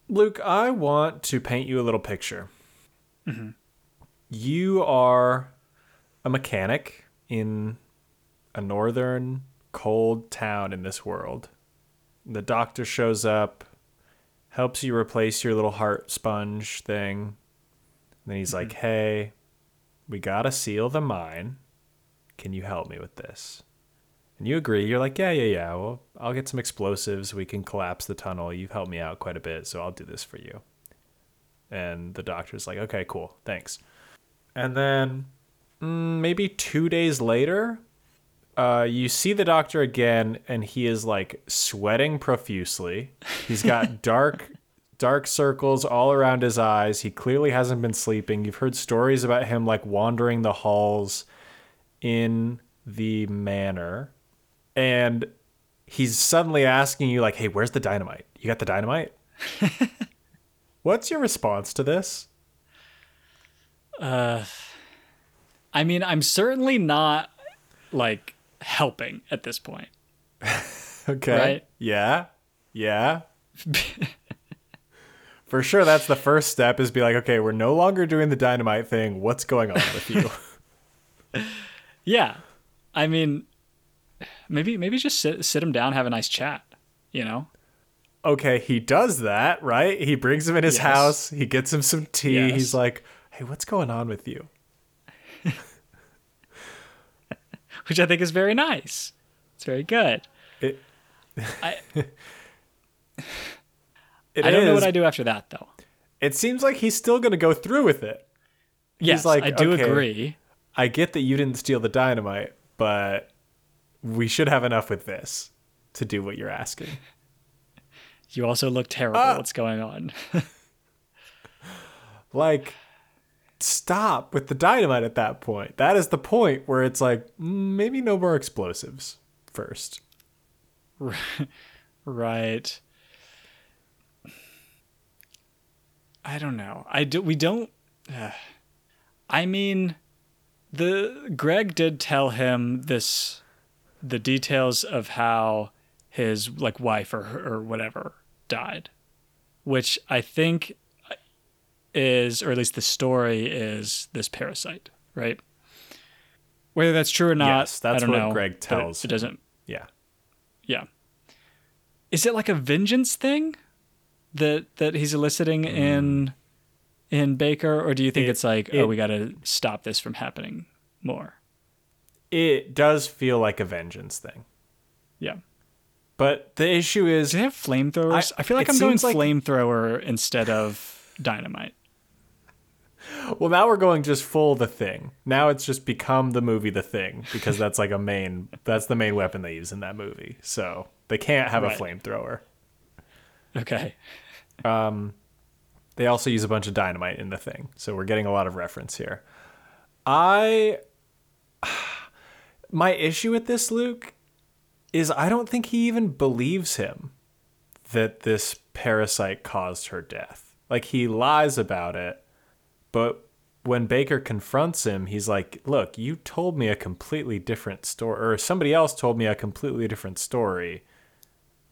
S2: luke i want to paint you a little picture mm-hmm. you are a mechanic in a northern cold town in this world. The doctor shows up, helps you replace your little heart sponge thing. And then he's like, mm-hmm. "Hey, we got to seal the mine. Can you help me with this?" And you agree. You're like, "Yeah, yeah, yeah. Well, I'll get some explosives. We can collapse the tunnel. You've helped me out quite a bit, so I'll do this for you." And the doctor's like, "Okay, cool. Thanks." And then mm, maybe 2 days later, uh, you see the doctor again, and he is like sweating profusely. He's got dark, dark circles all around his eyes. He clearly hasn't been sleeping. You've heard stories about him like wandering the halls in the manor, and he's suddenly asking you like, "Hey, where's the dynamite? You got the dynamite?" What's your response to this?
S1: Uh, I mean, I'm certainly not like helping at this point.
S2: Okay.
S1: Right.
S2: Yeah. Yeah. For sure, that's the first step is be like, okay, we're no longer doing the dynamite thing. What's going on with you?
S1: Yeah, I mean, maybe maybe just sit sit him down, have a nice chat. You know.
S2: okay, he does that, right? He brings him in his
S1: Yes.
S2: house. He gets him some tea.
S1: Yes.
S2: He's like, hey, what's going on with you?
S1: which I think is very nice. It's very good.
S2: It,
S1: I,
S2: it
S1: I don't know what I do after that though.
S2: It seems like he's still going to go through with it.
S1: Yes,
S2: like,
S1: I do
S2: okay.
S1: agree.
S2: I get that you didn't steal the dynamite, but we should have enough with this to do what you're asking.
S1: You also look terrible.
S2: Ah.
S1: What's going on?
S2: like stop with the dynamite at that point that is the point where it's like mm, maybe no more explosives first
S1: right. I don't know. I do. We don't. Uh, I mean, the Greg did tell him this, the details of how his like wife or or whatever died, which I think is, or at least the story is this parasite, right? Whether that's true or not,
S2: Yes, that's
S1: I don't
S2: what
S1: know,
S2: Greg tells
S1: It doesn't
S2: yeah
S1: yeah. Is it like a vengeance thing that that he's eliciting mm. in in Baker, or do you think.
S2: It-
S1: it's like, oh,
S2: it-
S1: oh, we got to stop this from happening more?
S2: it does feel like a vengeance thing
S1: Yeah.
S2: but the issue is
S1: Do they have flamethrowers? I,
S2: I-
S1: feel like I'm going
S2: like-
S1: flamethrower instead of dynamite.
S2: well now we're going just full the thing now it's just become the movie the thing because that's like a main that's the main weapon they use in that movie so they can't have
S1: Right.
S2: a flamethrower
S1: Okay.
S2: Um, they also use a bunch of dynamite in the thing. So we're getting a lot of reference here. I my issue with this Luke is I don't think he even believes him that this parasite caused her death. Like he lies about it, but when Baker confronts him, he's like, "Look, you told me a completely different story or somebody else told me a completely different story."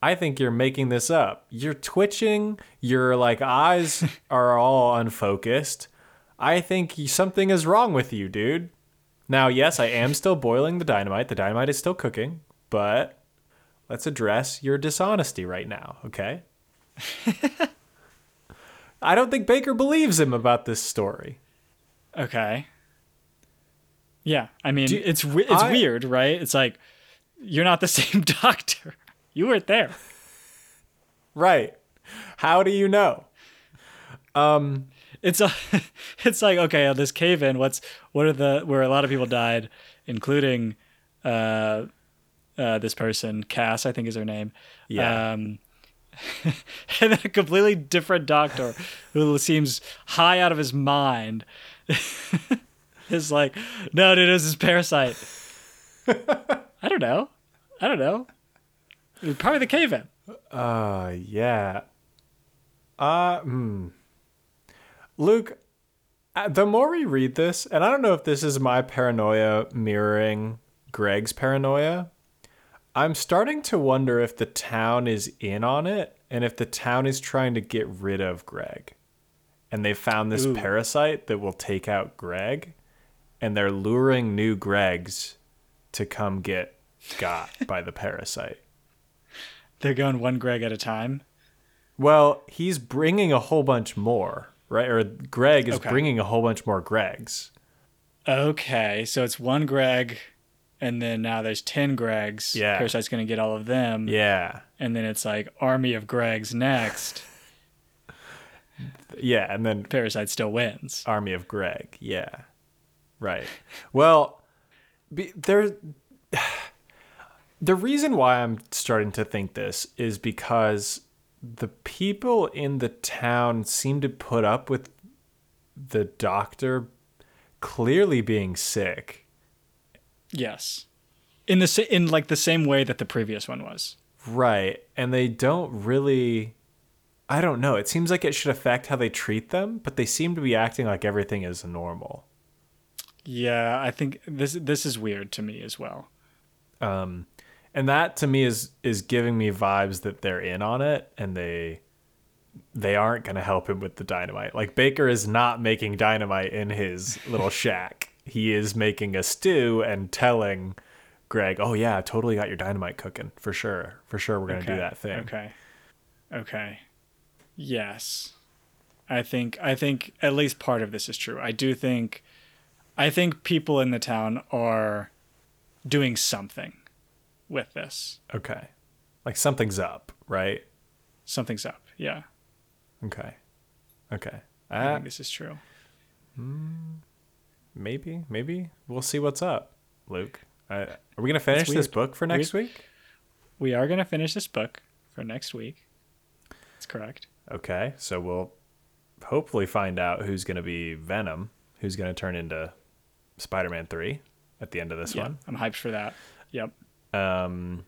S2: I think you're making this up. You're twitching. Your like eyes are all unfocused. I think something is wrong with you, dude. Now, yes, I am still boiling the dynamite. The dynamite is still cooking, but let's address your dishonesty right now, okay? I don't think Baker believes him about this story.
S1: Okay. Yeah, I mean,
S2: Do-
S1: it's it's
S2: I-
S1: weird, right? It's like you're not the same doctor. You weren't there.
S2: Right. How do you know?
S1: Um, it's a, it's like okay, this cave in. What's what are the where a lot of people died, including uh, uh, this person, Cass, I think is her name.
S2: Yeah.
S1: Um, and then a completely different doctor who seems high out of his mind is like, no, dude, it was this parasite. I don't know. I don't know. Was probably the cave in.
S2: Uh, yeah. Uh, hmm. Luke, uh, the more we read this, and I don't know if this is my paranoia mirroring Greg's paranoia, I'm starting to wonder if the town is in on it and if the town is trying to get rid of Greg. And they found this
S1: Ooh.
S2: parasite that will take out Greg, and they're luring new Gregs to come get got by the parasite.
S1: They're going one Greg at a time.
S2: Well, he's bringing a whole bunch more, right? Or Greg is
S1: Okay.
S2: bringing a whole bunch more Gregs.
S1: Okay, so it's one Greg, and then now there's ten Gregs.
S2: Yeah.
S1: Parasite's gonna get all of them.
S2: Yeah.
S1: And then it's like army of Gregs next.
S2: Yeah, and then
S1: Parasite still wins.
S2: Army of Greg. Yeah. Right. Well, be, there the reason why I'm starting to think this is because the people in the town seem to put up with the doctor clearly being sick.
S1: Yes. In the in like the same way that the previous one was.
S2: Right. And they don't really I don't know. It seems like it should affect how they treat them, but they seem to be acting like everything is normal.
S1: Yeah, I think this this is weird to me as well.
S2: Um and that to me is is giving me vibes that they're in on it and they they aren't going to help him with the dynamite. Like Baker is not making dynamite in his little shack. He is making a stew and telling Greg, "Oh yeah, I totally got your dynamite cooking. For sure. For sure we're going to do that thing."
S1: Okay. Okay. Yes. I think I think at least part of this is true. I do think I think people in the town are doing something with this.
S2: Okay. Like something's up, right?
S1: Something's up. Yeah.
S2: Okay. Okay.
S1: I
S2: Uh,
S1: think this is true.
S2: maybe, maybe we'll see what's up, Luke. Uh, are we going to finish this book for next week?
S1: We are going to finish this book for next week. That's correct.
S2: Okay, so we'll hopefully find out who's going to be Venom, who's going to turn into Spider-Man 3 at the end of this
S1: yeah. I'm hyped for that. Yep.
S2: Um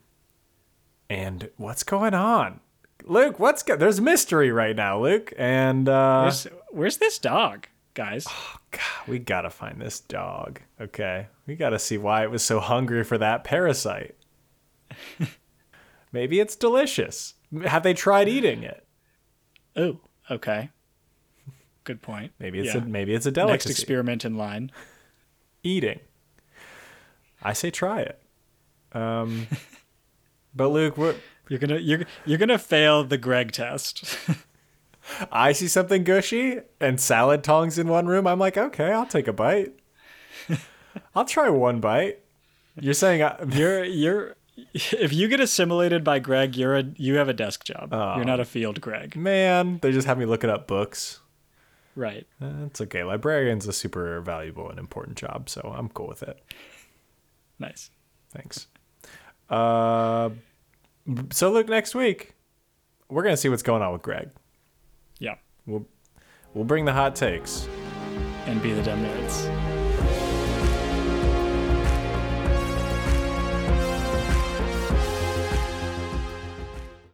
S2: and what's going on? Luke, what's go- There's mystery right now, Luke, and uh
S1: Where's, where's this dog, guys?
S2: Oh God, we got to find this dog. Okay? We got to see why it was so hungry for that parasite. Maybe it's delicious. Have they tried eating it?
S1: Oh, okay. Good point.
S2: Maybe it's
S1: Yeah.
S2: a maybe it's a
S1: next experiment in line.
S2: eating. I say try it. Um, but Luke, what
S1: You're gonna you're you're gonna fail the Greg test.
S2: I see something gushy and salad tongs in one room. I'm like, okay, I'll take a bite. I'll try one bite. You're saying I,
S1: you're you're if you get assimilated by Greg, you're a you have a desk job.
S2: Oh.
S1: You're not a field Greg.
S2: man, they just have me looking up books.
S1: Right.
S2: That's okay. Librarian's a super valuable and important job, so I'm cool with it.
S1: Nice.
S2: Thanks. Uh, so look next week. We're gonna see what's going on with Greg.
S1: Yeah.
S2: We'll we'll bring the hot takes.
S1: And be the dumb nerds.